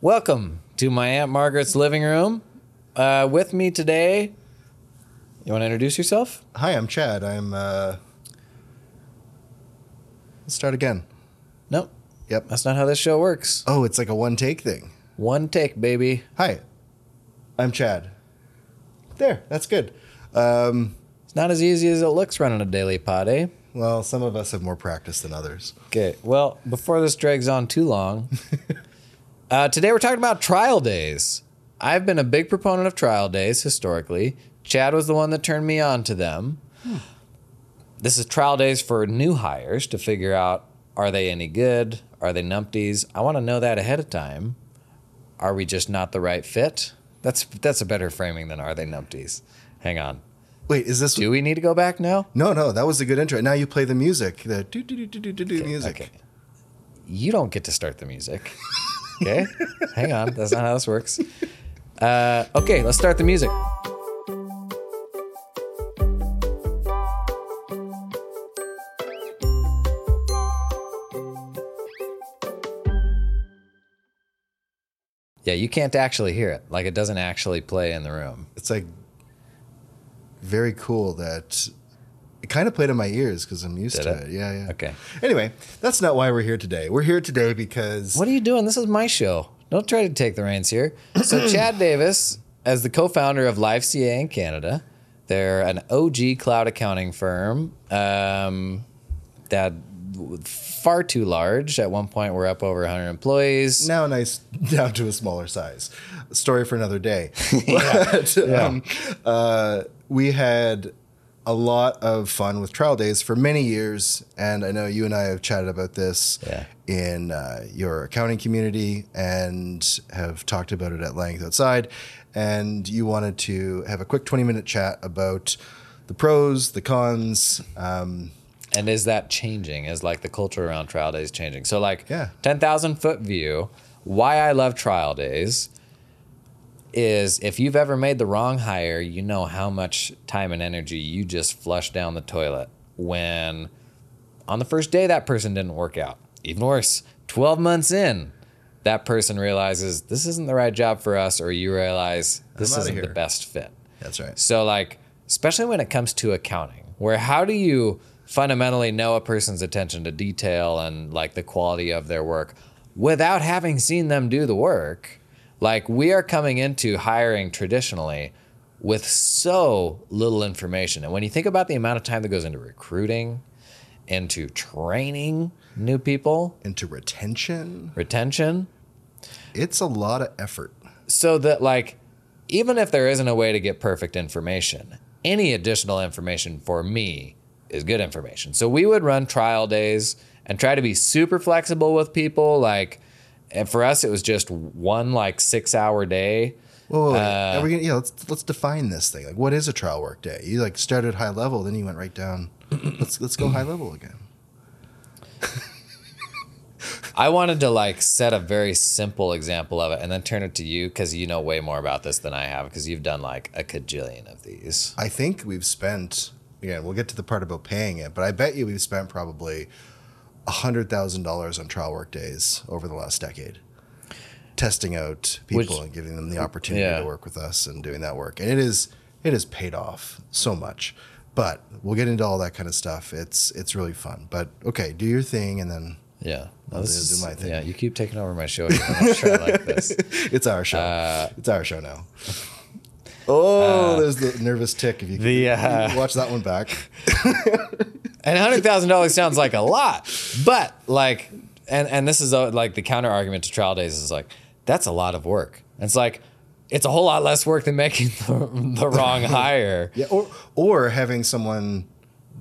Welcome to my Aunt Margaret's living room. Uh, with me today, you want to introduce yourself? Hi, I'm Chad. I'm. uh Let's start again. Nope, Yep. that's not how this show works. Oh, it's like a one take thing. One take, baby. Hi, I'm Chad. There, that's good. Um, It's not as easy as it looks running a daily pod, eh? well, some of us have more practice than others. Okay, well, before this drags on too long, uh, today we're talking about trial days. I've been a big proponent of trial days historically. Chad was the one that turned me on to them. This is trial days for new hires to figure out are they any good? Are they numpties? I want to know that ahead of time. Are we just not the right fit? That's that's a better framing than are they numpties. Hang on. Wait, is this? Do we need to go back now? No, no, that was a good intro. Now you play the music. The do do do do do do music. Okay. You don't get to start the music. Okay? Hang on. That's not how this works. Uh, okay, let's start the music. Yeah, you can't actually hear it. Like it doesn't actually play in the room. It's like very cool that it kind of played in my ears because I'm used Did to it? it. Yeah, yeah. Okay. Anyway, that's not why we're here today. We're here today because What are you doing? This is my show. Don't try to take the reins here. So, Chad Davis, as the co founder of LiveCA in Canada, they're an OG cloud accounting firm um, that far too large. At one point, we're up over 100 employees. now nice down to a smaller size. Story for another day. But um, uh, we had a lot of fun with trial days for many years, and I know you and I have chatted about this Yeah. in uh, your accounting community and have talked about it at length outside. And you wanted to have a quick twenty minute chat about the pros, the cons. Um, And is that changing? Is like the culture around trial days changing? So, like, Yeah. 10,000 foot view, why I love trial days is if you've ever made the wrong hire, you know how much time and energy you just flushed down the toilet when on the first day that person didn't work out. Even worse, 12 months in, that person realizes this isn't the right job for us, or you realize this isn't the best fit. that's right. So, like, especially when it comes to accounting, where how do you fundamentally know a person's attention to detail and like the quality of their work without having seen them do the work? Like, we are coming into hiring traditionally with so little information. And when you think about the amount of time that goes into recruiting, into training new people, Into retention, retention, it's a lot of effort. so that like even if there isn't a way to get perfect information any additional information for me is good information so we would run trial days and try to be super flexible with people like and for us it was just one like six hour day Whoa, whoa, wait. Uh, Are we gonna, yeah, let's let's define this thing. Like, what is a trial work day? You like started high level, then you went right down. let's let's go high level again. i wanted to like set a very simple example of it and then turn it to you because you know way more about this than i have because you've done like a cajillion of these I think we've spent. Again, we'll get to the part about paying it, but I bet you we've spent probably hundred thousand dollars on trial work days over the last decade, testing out people Which- and giving them the opportunity Yeah. to work with us and doing that work. And it is it has paid off so much. But we'll get into all that kind of stuff. It's it's really fun. But okay, do your thing, and then yeah No, I'll do- do my thing. yeah you keep taking over my show here. i'm not sure i like this it's our show. Uh, it's our show now. Oh, there's the nervous tick. If you can the, uh, watch that one back. And hundred thousand dollars sounds like a lot, but like, and and this is uh, like the counter argument to trial days is like that's a lot of work. And it's like it's a whole lot less work than making the, the wrong hire. Yeah, or or having someone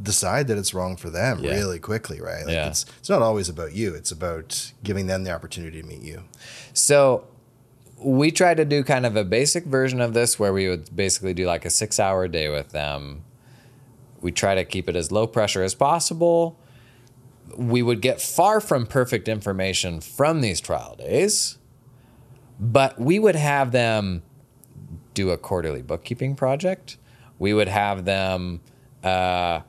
decide that it's wrong for them Yeah. really quickly, right? Like Yeah. it's it's not always about you. It's about giving them the opportunity to meet you. So we tried to do kind of a basic version of this where we would basically do like a six hour day with them. We try to keep it as low pressure as possible. We would get far from perfect information from these trial days, but we would have them do a quarterly bookkeeping project. We would have them uh,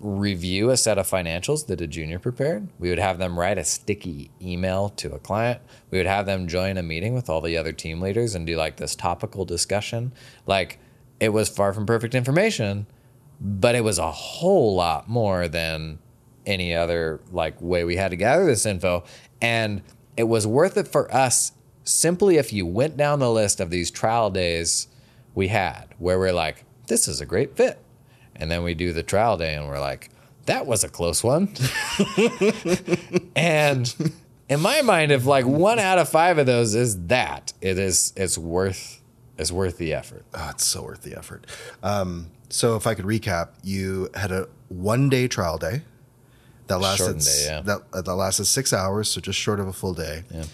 review a set of financials that a junior prepared. We would have them write a sticky email to a client. We would have them join a meeting with all the other team leaders and do like this topical discussion. Like it was far from perfect information, but it was a whole lot more than any other like way we had to gather this info. And it was worth it for us simply if you went down the list of these trial days we had where we're like this is a great fit. And then we do the trial day and we're like that was a close one. And in my mind if like one out of five of those is that it is it's worth it's worth the effort. Oh, it's so worth the effort. Um, so if I could recap, you had a one day trial day that lasted day, yeah. that uh, that lasted six hours, so just short of a full day. Yeah.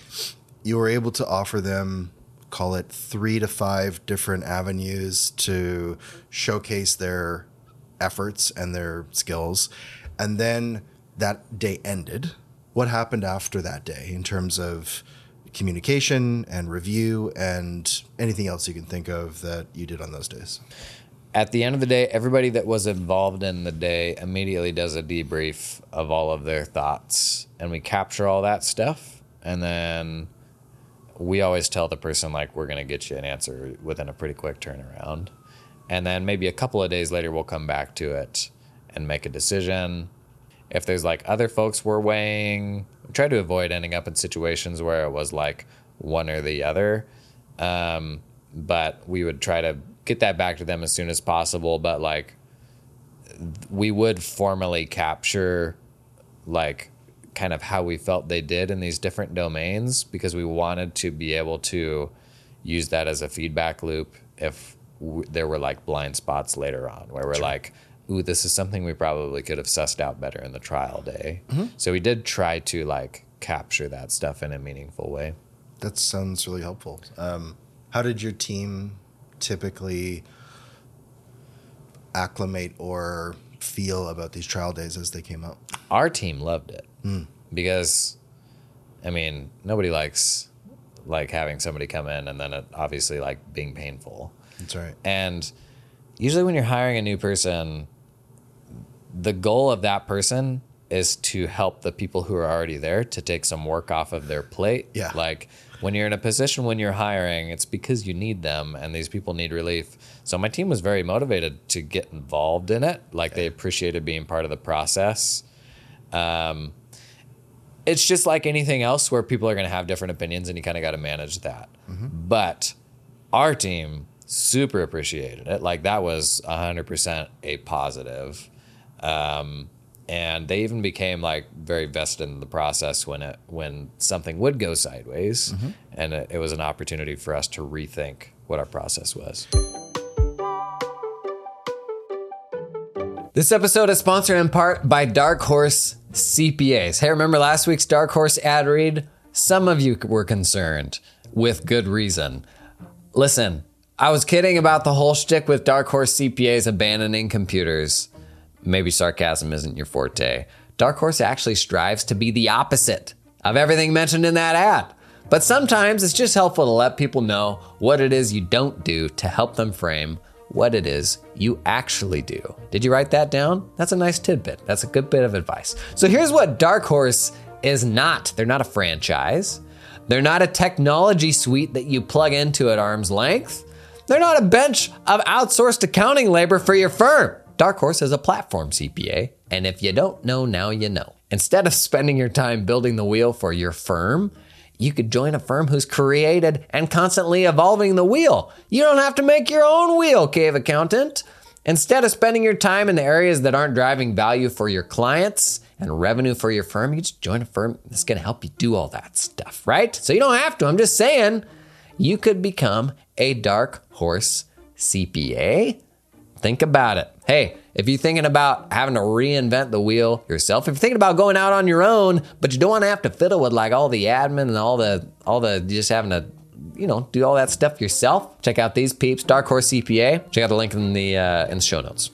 You were able to offer them, call it three to five different avenues to showcase their efforts and their skills, and then that day ended. What happened after that day in terms of communication and review and anything else you can think of that you did on those days? At the end of the day, everybody that was involved in the day immediately does a debrief of all of their thoughts, and we capture all that stuff, and then we always tell the person like we're gonna get you an answer within a pretty quick turnaround, and then maybe a couple of days later we'll come back to it and make a decision. If there's like other folks we're weighing, we try to avoid ending up in situations where it was like one or the other. Um, but we would try to get that back to them as soon as possible. But like, we would formally capture like kind of how we felt they did in these different domains because we wanted to be able to use that as a feedback loop if w- there were like blind spots later on where we're like ooh this is something we probably could have sussed out better in the trial day so we did try to like capture that stuff in a meaningful way That sounds really helpful. Um, how did your team typically acclimate or feel about these trial days as they came up? our team loved it hmm. because i mean nobody likes like having somebody come in and then it obviously like being painful That's right. and usually when you're hiring a new person the goal of that person is to help the people who are already there to take some work off of their plate Yeah. like when you're in a position when you're hiring it's because you need them and these people need relief so my team was very motivated to get involved in it like they appreciated being part of the process um, it's just like anything else where people are going to have different opinions and you kind of got to manage that. But our team super appreciated it. Like that was 100% a positive. Um, and they even became like very vested in the process when it when something would go sideways mm-hmm. and it, it was an opportunity for us to rethink what our process was. This episode is sponsored in part by Dark Horse CPAs. Hey, remember last week's Dark Horse ad read? Some of you were concerned with good reason. Listen, I was kidding about the whole shtick with Dark Horse CPAs abandoning computers. Maybe sarcasm isn't your forte. Dark Horse actually strives to be the opposite of everything mentioned in that ad. But sometimes it's just helpful to let people know what it is you don't do to help them frame what it is you actually do. Did you write that down? That's a nice tidbit. That's a good bit of advice. So here's what Dark Horse is not they're not a franchise, they're not a technology suite that you plug into at arm's length, they're not a bench of outsourced accounting labor for your firm. Dark Horse is a platform CPA, and if you don't know, now you know. Instead of spending your time building the wheel for your firm, you could join a firm who's created and constantly evolving the wheel. You don't have to make your own wheel, cave accountant. Instead of spending your time in the areas that aren't driving value for your clients and revenue for your firm, you just join a firm that's going to help you do all that stuff, right? So you don't have to. I'm just saying you could become a dark horse CPA. Think about it. Hey, if you're thinking about having to reinvent the wheel yourself, if you're thinking about going out on your own, but you don't want to have to fiddle with like all the admin and all the all the just having to you know do all that stuff yourself, check out these peeps, Dark Horse CPA. Check out the link in the uh, in the show notes.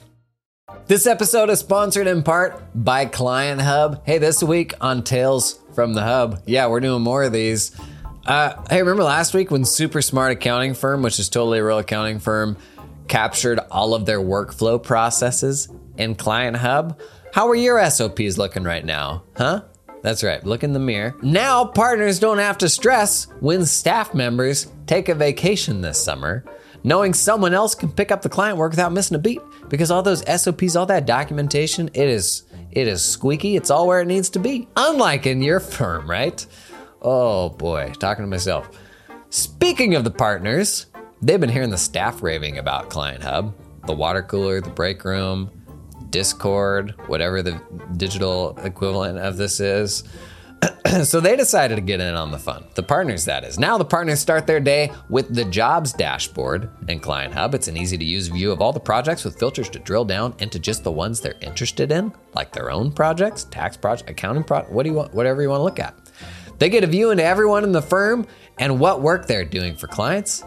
This episode is sponsored in part by Client Hub. Hey, this week on Tales from the Hub, yeah, we're doing more of these. Uh, hey, remember last week when Super Smart Accounting Firm, which is totally a real accounting firm, captured all of their workflow processes in Client Hub? How are your SOPs looking right now? Huh? That's right, look in the mirror. Now, partners don't have to stress when staff members take a vacation this summer, knowing someone else can pick up the client work without missing a beat. Because all those SOPs, all that documentation, it is it is squeaky, it's all where it needs to be. Unlike in your firm, right? Oh boy, talking to myself. Speaking of the partners, they've been hearing the staff raving about Client Hub, the water cooler, the break room, Discord, whatever the digital equivalent of this is. so they decided to get in on the fun. The partners, that is. Now the partners start their day with the jobs dashboard and Client Hub. It's an easy to use view of all the projects with filters to drill down into just the ones they're interested in, like their own projects, tax project, accounting project, what do you want, whatever you want to look at. They get a view into everyone in the firm and what work they're doing for clients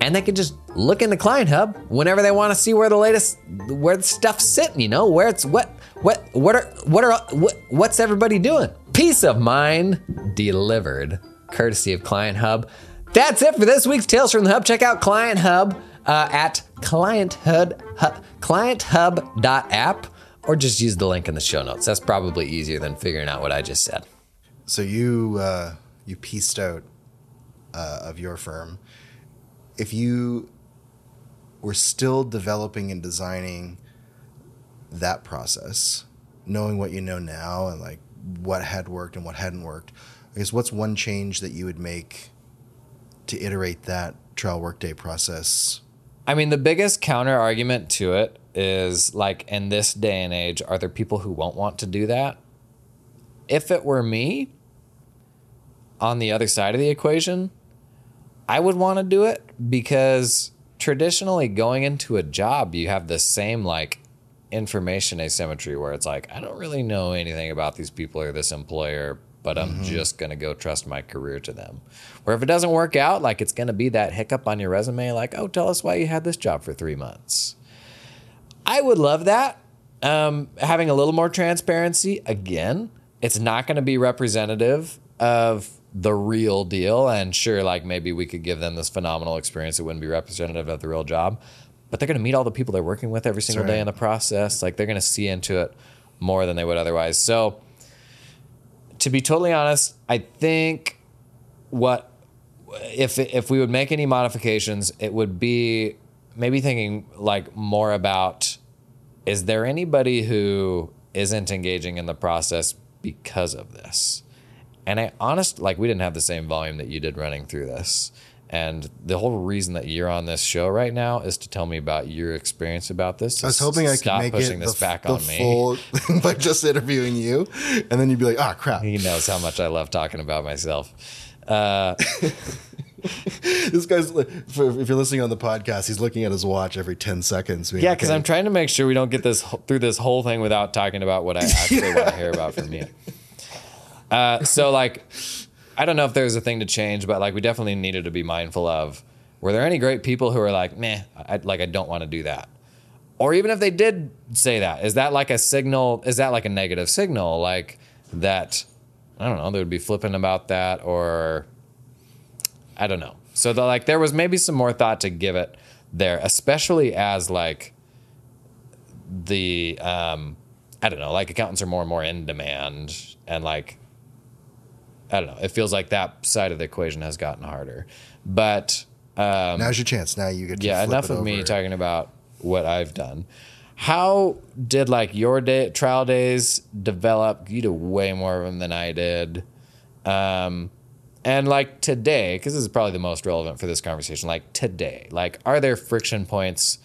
and they can just look in the client hub whenever they want to see where the latest where the stuff's sitting you know where it's what what what are what are what, what's everybody doing? Peace of mind delivered courtesy of client hub. That's it for this week's tales from the hub. Check out client hub uh, at client hub, hub clienthub.app or just use the link in the show notes. That's probably easier than figuring out what i just said. So you uh, you pieced out uh, of your firm if you were still developing and designing that process, knowing what you know now and like what had worked and what hadn't worked, I guess what's one change that you would make to iterate that trial workday process? I mean, the biggest counter argument to it is like in this day and age, are there people who won't want to do that? If it were me on the other side of the equation, I would want to do it because traditionally going into a job, you have the same like information asymmetry where it's like, I don't really know anything about these people or this employer, but I'm mm-hmm. just going to go trust my career to them. Where if it doesn't work out, like it's going to be that hiccup on your resume, like, oh, tell us why you had this job for three months. I would love that. Um, having a little more transparency. Again, it's not going to be representative of the real deal. And sure, like maybe we could give them this phenomenal experience. It wouldn't be representative of the real job, but they're going to meet all the people they're working with every single right. day in the process. Like they're going to see into it more than they would otherwise. So, to be totally honest, I think what if if we would make any modifications, it would be maybe thinking like more about is there anybody who isn't engaging in the process because of this? And I honest like we didn't have the same volume that you did running through this. And the whole reason that you're on this show right now is to tell me about your experience about this. I was hoping I could make pushing it this the, back the on full, me by just interviewing you, and then you'd be like, "Ah, oh, crap." He knows how much I love talking about myself. Uh, this guy's if you're listening on the podcast, he's looking at his watch every ten seconds. Yeah, because I'm trying to make sure we don't get this through this whole thing without talking about what I actually want to hear about from you. Uh, so like, I don't know if there's a thing to change, but like we definitely needed to be mindful of. Were there any great people who were like, meh, I, like I don't want to do that? Or even if they did say that, is that like a signal? Is that like a negative signal? Like that, I don't know, they would be flipping about that, or I don't know. So the, like there was maybe some more thought to give it there, especially as like the um, I don't know, like accountants are more and more in demand, and like I don't know. It feels like that side of the equation has gotten harder. But um, now's your chance. Now you get to yeah. enough of me talking about what I've done. How did like your day trial days develop? You did way more of them than I did. Um, and like today, because this is probably the most relevant for this conversation. Like today, like are there friction points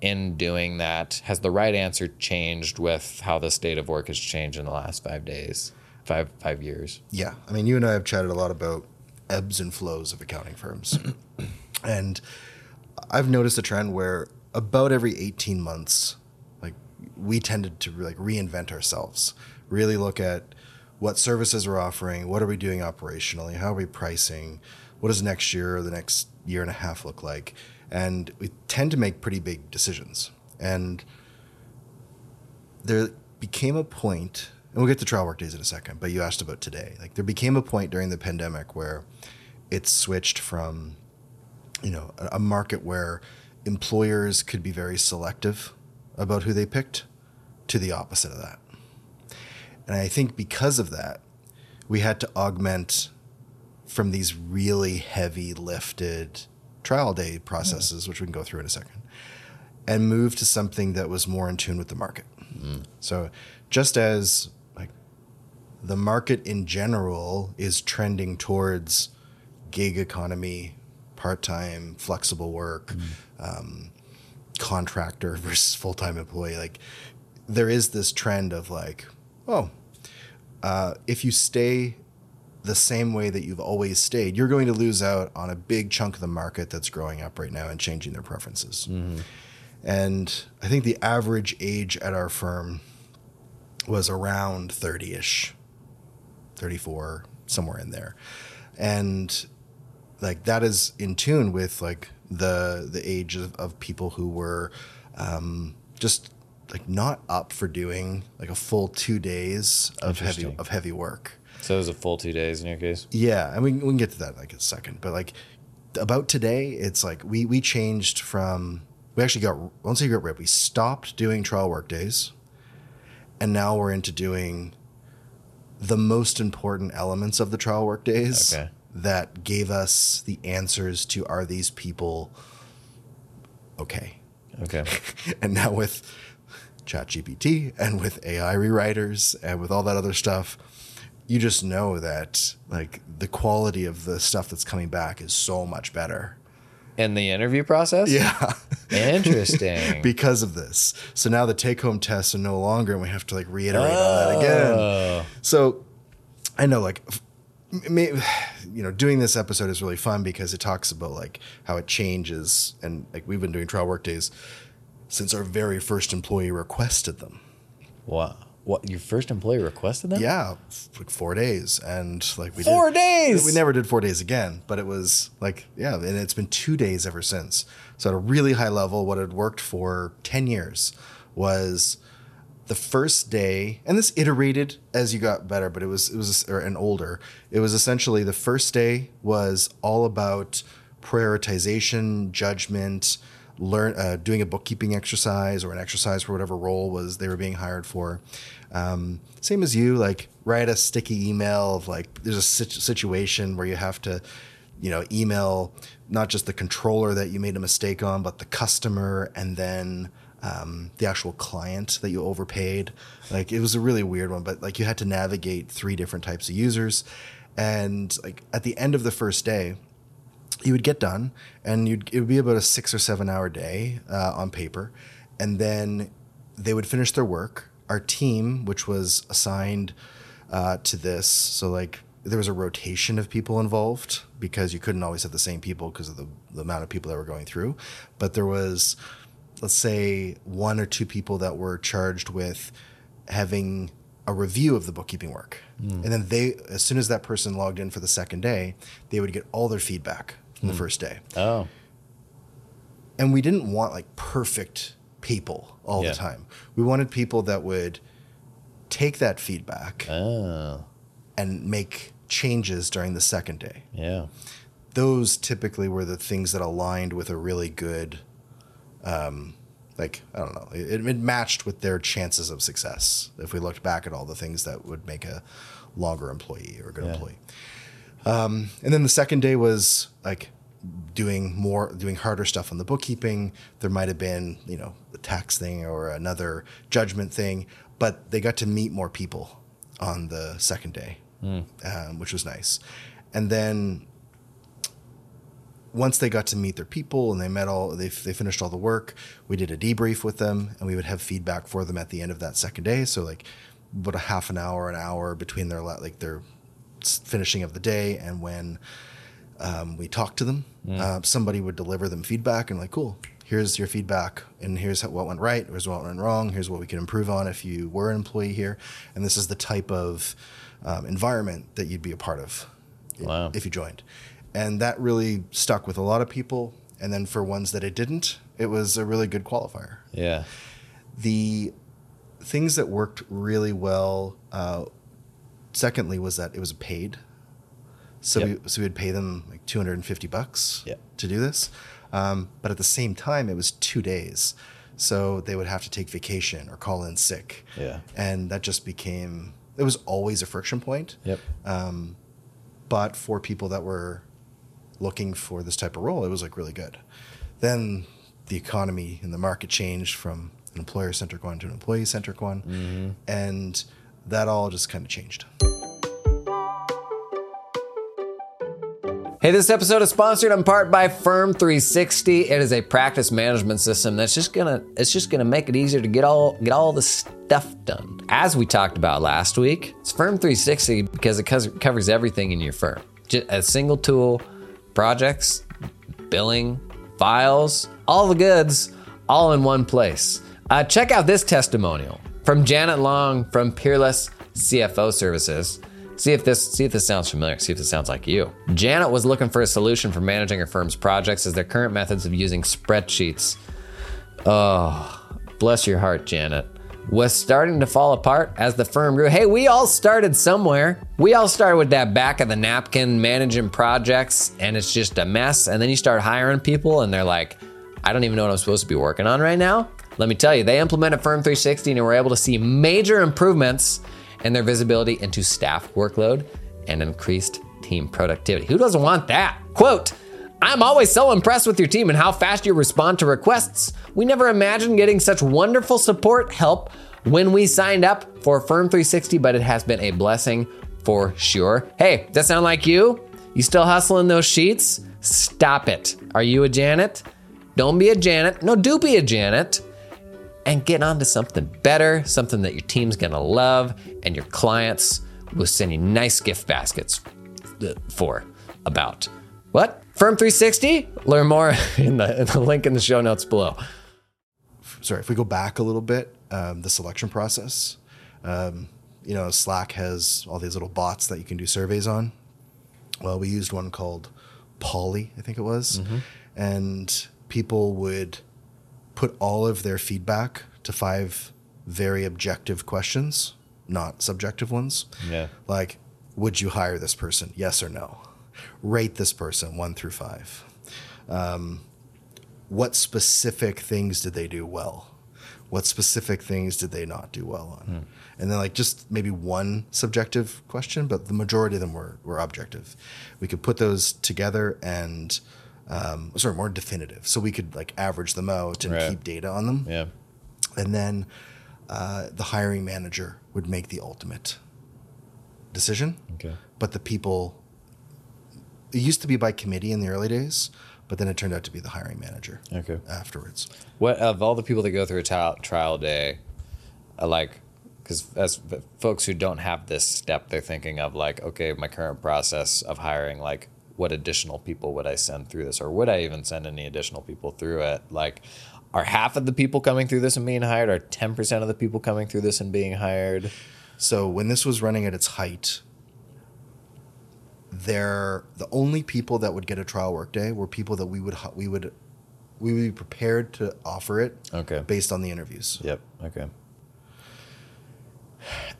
in doing that? Has the right answer changed with how the state of work has changed in the last five days? Five five years. Yeah, I mean, you and I have chatted a lot about ebbs and flows of accounting firms, and I've noticed a trend where about every eighteen months, like we tended to like reinvent ourselves, really look at what services we're offering, what are we doing operationally, how are we pricing, what does next year or the next year and a half look like, and we tend to make pretty big decisions, and there became a point and we'll get to trial work days in a second, but you asked about today. Like there became a point during the pandemic where it switched from, you know, a, market where employers could be very selective about who they picked to the opposite of that. And I think because of that, we had to augment from these really heavy lifted trial day processes, which we can go through in a second, and move to something that was more in tune with the market. Mm-hmm. So just as the market in general is trending towards gig economy, part time, flexible work, um, contractor versus full time employee, like there is this trend of like, oh, uh, if you stay the same way that you've always stayed, you're going to lose out on a big chunk of the market that's growing up right now and changing their preferences. And I think the average age at our firm was around 30 ish, 34, somewhere in there. And like that is in tune with like the the age of, of people who were um, just like not up for doing like a full two days of heavy of heavy work. So it was a full two days in your case. Yeah, and we, we can get to that in like a second. But like about today, it's like we we changed from we actually got once we got rid, we stopped doing trial work days, and now we're into doing the most important elements of the trial work days Okay. that gave us the answers to are these people okay Okay. and now with ChatGPT and with AI rewriters and with all that other stuff, you just know that like the quality of the stuff that's coming back is so much better. In the interview process? Yeah. Interesting. because of this. So now the take home tests are no longer and we have to like reiterate on that again. Oh. So I know like you know doing this episode is really fun because it talks about like how it changes and like we've been doing trial work days since our very first employee requested them. What? What? Your first employee requested them? Yeah, like 4 days and like we Four did, days. We never did 4 days again, but it was like yeah, and it's been 2 days ever since. So at a really high level what had worked for 10 years was the first day, and this iterated as you got better, but it was it was or, and older. It was essentially the first day was all about prioritization, judgment, learn uh, doing a bookkeeping exercise or an exercise for whatever role was they were being hired for. Um, same as you, like write a sticky email of like there's a situation where you have to you know, email not just the controller that you made a mistake on, but the customer and then um, the actual client that you overpaid. Like it was a really weird one, but like you had to navigate three different types of users. And like at the end of the first day, you would get done and you'd, it would be about a six or seven hour day uh, on paper. And then they would finish their work. Our team, which was assigned uh, to this, so like there was a rotation of people involved because you couldn't always have the same people because of the, the amount of people that were going through. But there was, let's say, one or two people that were charged with having a review of the bookkeeping work. And then they, as soon as that person logged in for the second day, they would get all their feedback from the first day. Oh. And we didn't want like perfect people all Yeah. the time. We wanted people that would take that feedback Oh. and make changes during the second day. Yeah. Those typically were the things that aligned with a really good, um, like, I don't know, it, it matched with their chances of success if we looked back at all the things that would make a longer employee or a good Yeah. employee. Um, and then the second day was like doing more, doing harder stuff on the bookkeeping. There might have been, you know, a tax thing or another judgment thing, but they got to meet more people on the second day, um, which was nice. And then once they got to meet their people and they met all, they, they finished all the work, we did a debrief with them and we would have feedback for them at the end of that second day. So like about a half an hour, an hour between their, like their finishing of the day and when um, we talked to them, uh, somebody would deliver them feedback and like, cool, here's your feedback and here's how, what went right, here's what went wrong, here's what we can improve on if you were an employee here. And this is the type of um, environment that you'd be a part of Wow. if you joined. And that really stuck with a lot of people. And then for ones that it didn't, it was a really good qualifier. Yeah. The things that worked really well, uh, secondly, was that it was paid. So Yep. we so we'd pay them like 250 bucks Yep. to do this. Um, but at the same time, it was two days. So they would have to take vacation or call in sick. Yeah. And that just became it was always a friction point. Yep. But for people that were looking for this type of role, it was like really good. Then the economy and the market changed from an employer centric one to an employee centric one. And that all just kind of changed. Hey, this episode is sponsored in part by Firm 360. It is a practice management system that's just gonna it's just gonna make it easier to get all get all the stuff done. As we talked about last week, it's Firm 360 because it covers- everything in your firm. Just a single tool, projects, billing, files, all the goods, all in one place. Uh, check out this testimonial from Janet Long from Peerless CFO Services. See if this see if this sounds familiar. See if this sounds like you. Janet was looking for a solution for managing her firm's projects as their current methods of using spreadsheets. Oh, bless your heart, Janet. Was starting to fall apart as the firm grew. Hey, we all started somewhere. We all started with that back of the napkin managing projects, and it's just a mess. And then you start hiring people, and they're like, I don't even know what I'm supposed to be working on right now. Let me tell you, they implemented Firm 360 and were able to see major improvements in their visibility into staff workload and increased team productivity. Who doesn't want that? Quote, I'm always so impressed with your team and how fast you respond to requests. We never imagined getting such wonderful support help when we signed up for Firm 360, but it has been a blessing for sure. Hey, does that sound like you? You still hustling those sheets? Stop it. Are you a Janet? Don't be a Janet. No, do be a Janet. And get on to something better, something that your team's gonna love, and your clients will send you nice gift baskets for about. What? Firm 360? Learn more in the, in the link in the show notes below. sorry, if we go back a little bit, um, the selection process, um, you know, Slack has all these little bots that you can do surveys on. Well, we used one called Polly, I think it was, and people would put all of their feedback to five very objective questions, not subjective ones. Yeah. Like, would you hire this person? Yes or no? Rate this person one through five. Um, what specific things did they do well? What specific things did they not do well on? And then like just maybe one subjective question, but the majority of them were, were objective. We could put those together and um, sorry, more definitive. So we could like average them out and Right. keep data on them. Yeah. And then uh, the hiring manager would make the ultimate decision. Okay. But the people, it used to be by committee in the early days, but then it turned out to be the hiring manager Okay. afterwards. What of all the people that go through a trial, trial day, uh, like, because as folks who don't have this step, they're thinking of like, okay, my current process of hiring, like, what additional people would I send through this, or would I even send any additional people through it? Like, are half of the people coming through this and being hired? Are ten percent of the people coming through this and being hired? So when this was running at its height, there the only people that would get a trial workday were people that we would we would we would be prepared to offer it Okay. based on the interviews. Yep. Okay.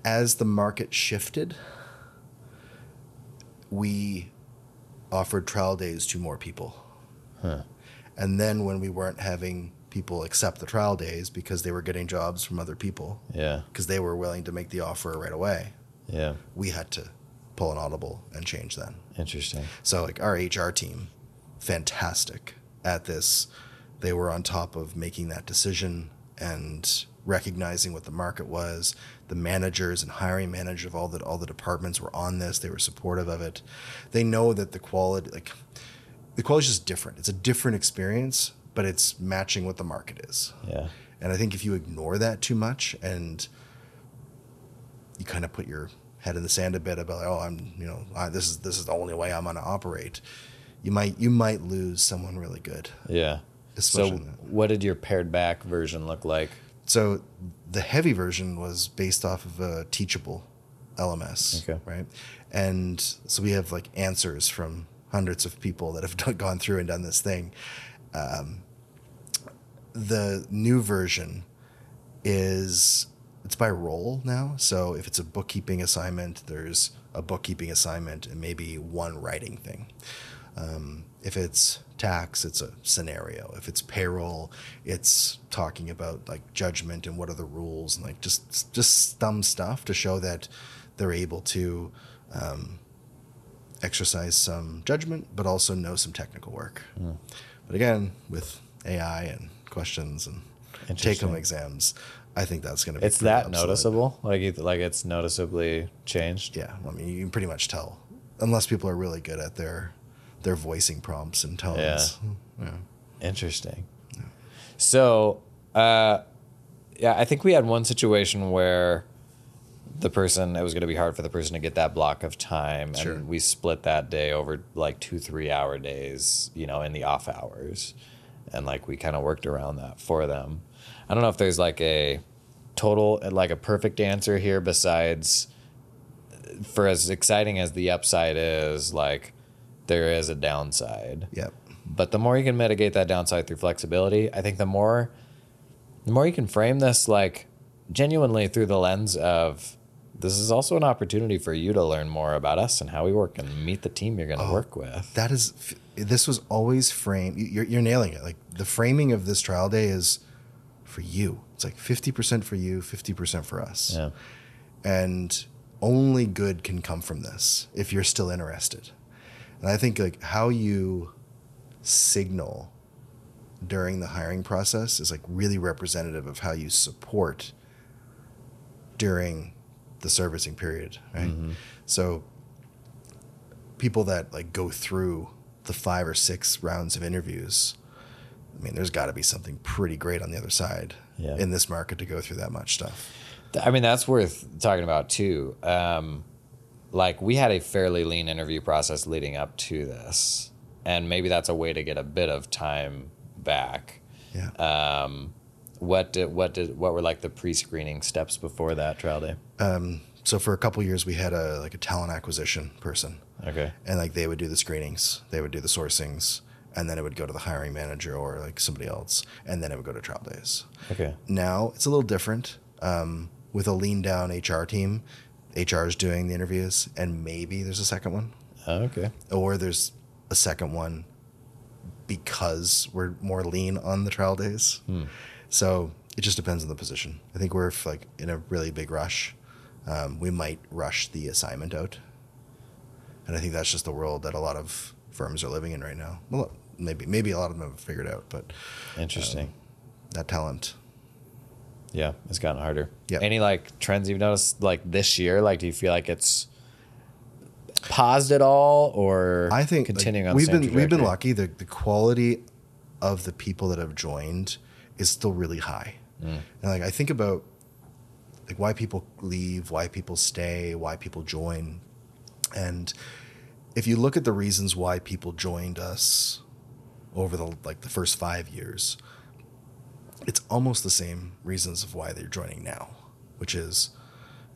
as the market shifted, we offered trial days to more people. And then when we weren't having people accept the trial days because they were getting jobs from other people, Yeah. because they were willing to make the offer right away, Yeah. we had to pull an audible and change then. Interesting. So like our HR team, fantastic at this. They were on top of making that decision and recognizing what the market was. The managers and hiring manager of all the all the departments were on this. They were supportive of it. They know that the quality like the quality is just different. It's a different experience, but it's matching what the market is. Yeah. And I think if you ignore that too much and you kind of put your head in the sand a bit about, oh, I'm, you know, I, this is this is the only way I'm going to operate, you might you might lose someone really good. Yeah. Especially So, what did your pared back version look like? So the heavy version was based off of a teachable LMS, Okay. right? And so we have like answers from hundreds of people that have done, gone through and done this thing. Um, the new version is it's by role now. So if it's a bookkeeping assignment, there's a bookkeeping assignment and maybe one writing thing. Um, if it's tax, it's a scenario. If it's payroll, it's talking about like judgment and what are the rules and like just just dumb stuff to show that they're able to um, exercise some judgment, but also know some technical work. Mm. But again, with AI and questions and take home exams, I think that's going to be. It's that obsolete. noticeable. Like you, like it's noticeably changed. Yeah, I mean, you can pretty much tell, unless people are really good at their their voicing prompts and tones. Yeah. Interesting. So, uh, yeah, I think we had one situation where the person it was going to be hard for the person to get that block of time, Sure. and we split that day over like two three hour days, you know, in the off hours, and like we kind of worked around that for them. I don't know if there's like a total like a perfect answer here besides for as exciting as the upside is like there is a downside Yep. but the more you can mitigate that downside through flexibility, I think the more the more you can frame this like genuinely through the lens of this is also an opportunity for you to learn more about us and how we work and meet the team you're going to oh, work with. That is, this was always framed. You're, you're nailing it. Like the framing of this trial day is for you. It's like 50% for you, 50% for us. Yeah. And only good can come from this if you're still interested. And I think like how you signal during the hiring process is like really representative of how you support during the servicing period, right? So people that like go through the five or six rounds of interviews, I mean, there's got to be something pretty great on the other side Yeah. in this market to go through that much stuff. I mean, that's worth talking about too. Um, like we had a fairly lean interview process leading up to this, and maybe that's a way to get a bit of time back. Yeah. Um, what did what did what were like the pre-screening steps before that trial day? Um, so for a couple years, we had a like a talent acquisition person, Okay. and like they would do the screenings, they would do the sourcings, and then it would go to the hiring manager or like somebody else, and then it would go to trial days. Okay. Now it's a little different. Um, with a lean down HR team, HR is doing the interviews, and maybe there's a second one, Okay. or there's a second one because we're more lean on the trial days. So it just depends on the position. I think we're if, like in a really big rush. Um, we might rush the assignment out, and I think that's just the world that a lot of firms are living in right now. Well, maybe maybe a lot of them have figured out, but Interesting. that talent. Yeah, it's gotten harder. Yep. Any like trends you've noticed like this year? Like, do you feel like it's paused at all, or I think like, continuing on? we've been we've been lucky. The the quality of the people that have joined is still really high. Mm. And like I think about like why people leave, why people stay, why people join. And if you look at the reasons why people joined us over the like the first 5 years, it's almost the same reasons of why they're joining now, which is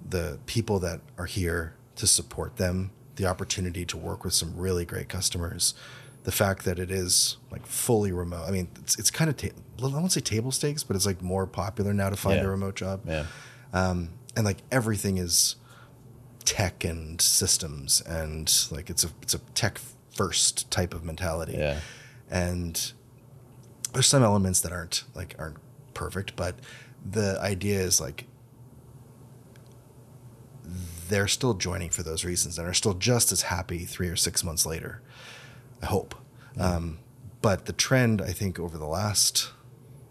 the people that are here to support them, the opportunity to work with some really great customers, the fact that it is like fully remote. I mean, it's, it's kind of, ta- I won't say table stakes, but it's like more popular now to find Yeah. a remote job. Yeah. Um, and like everything is tech and systems and like it's a, it's a tech first type of mentality Yeah. and there's some elements that aren't like aren't perfect but the idea is like they're still joining for those reasons and are still just as happy three or six months later i hope. Um, but the trend i think over the last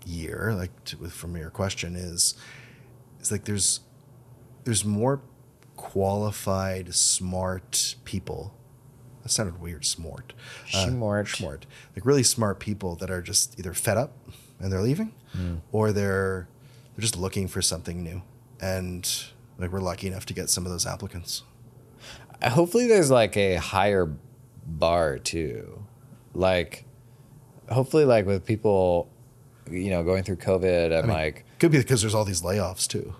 year like to, from your question is is like there's there's more qualified smart people that sounded weird. Smart. Uh, smart. smart. Like really smart people that are just either fed up and they're leaving hmm. or they're they're just looking for something new. And like we're lucky enough to get some of those applicants. Uh, hopefully there's like a higher bar too. Like hopefully like with people you know going through covid and I mean, like could be because there's all these layoffs too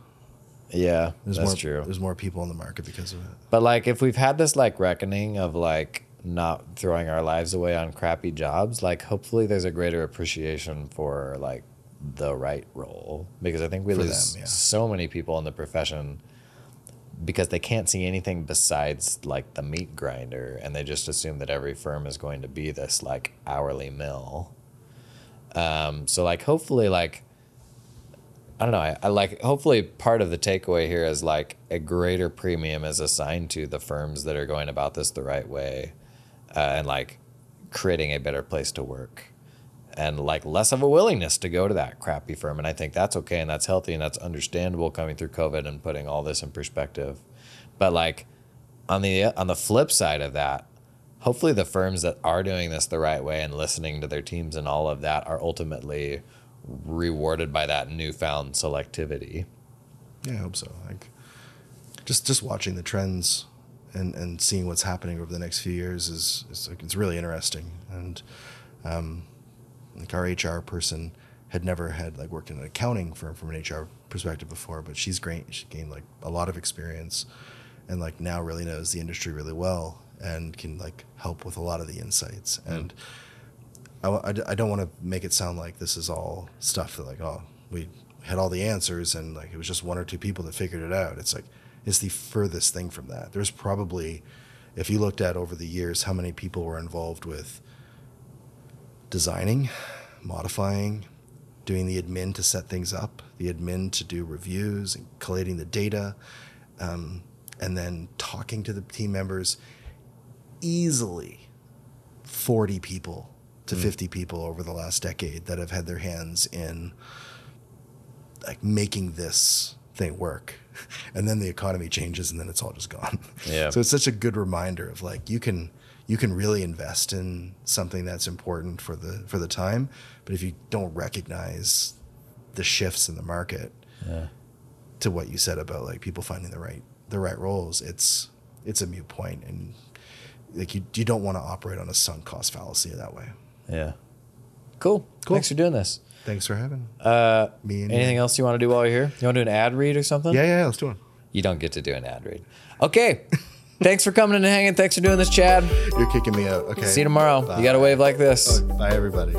yeah there's that's more true. there's more people in the market because of it. But like if we've had this like reckoning of like not throwing our lives away on crappy jobs like hopefully there's a greater appreciation for like the right role. Because i think we For lose them, yeah. so many people in the profession because they can't see anything besides like the meat grinder and they just assume that every firm is going to be this like hourly mill. Um, so like hopefully like I don't know. I, I like. Hopefully, part of the takeaway here is like a greater premium is assigned to the firms that are going about this the right way, uh, and like creating a better place to work, and like less of a willingness to go to that crappy firm. And I think that's okay and that's healthy and that's understandable coming through COVID and putting all this in perspective. But like on the on the flip side of that, hopefully the firms that are doing this the right way and listening to their teams and all of that are ultimately rewarded by that newfound selectivity. Yeah, I hope so. Like just just watching the trends and and seeing what's happening over the next few years is, is like it's really interesting. And um, like our HR person had never had like worked in an accounting firm from an HR perspective before, but she's great. She gained like a lot of experience and like now really knows the industry really well and can like help with a lot of the insights. Mm. And I, I, I don't want to make it sound like this is all stuff that like, oh, we had all the answers and like it was just one or two people that figured it out. It's like, it's the furthest thing from that. There's probably, if you looked at over the years, how many people were involved with designing, modifying, doing the admin to set things up, the admin to do reviews and collating the data, um, and then talking to the team members. Easily 40 people to mm. 50 people over the last decade that have had their hands in like making this thing work and then the economy changes and then it's all just gone yeah so it's such a good reminder of like you can you can really invest in something that's important for the for the time but if you don't recognize the shifts in the market yeah. to what you said about like people finding the right the right roles it's it's a mute point and like you, you don't want to operate on a sunk cost fallacy that way yeah. Cool. Cool. Thanks for doing this. Thanks for having uh, me. anything you. else you want to do while you're here? You want to do an ad read or something? Yeah, yeah, let's do it. You don't get to do an ad read. Okay. Thanks for coming and hanging. Thanks for doing this, Chad. You're kicking me out. Okay. See you tomorrow. Bye. You got to wave like this. Bye, everybody.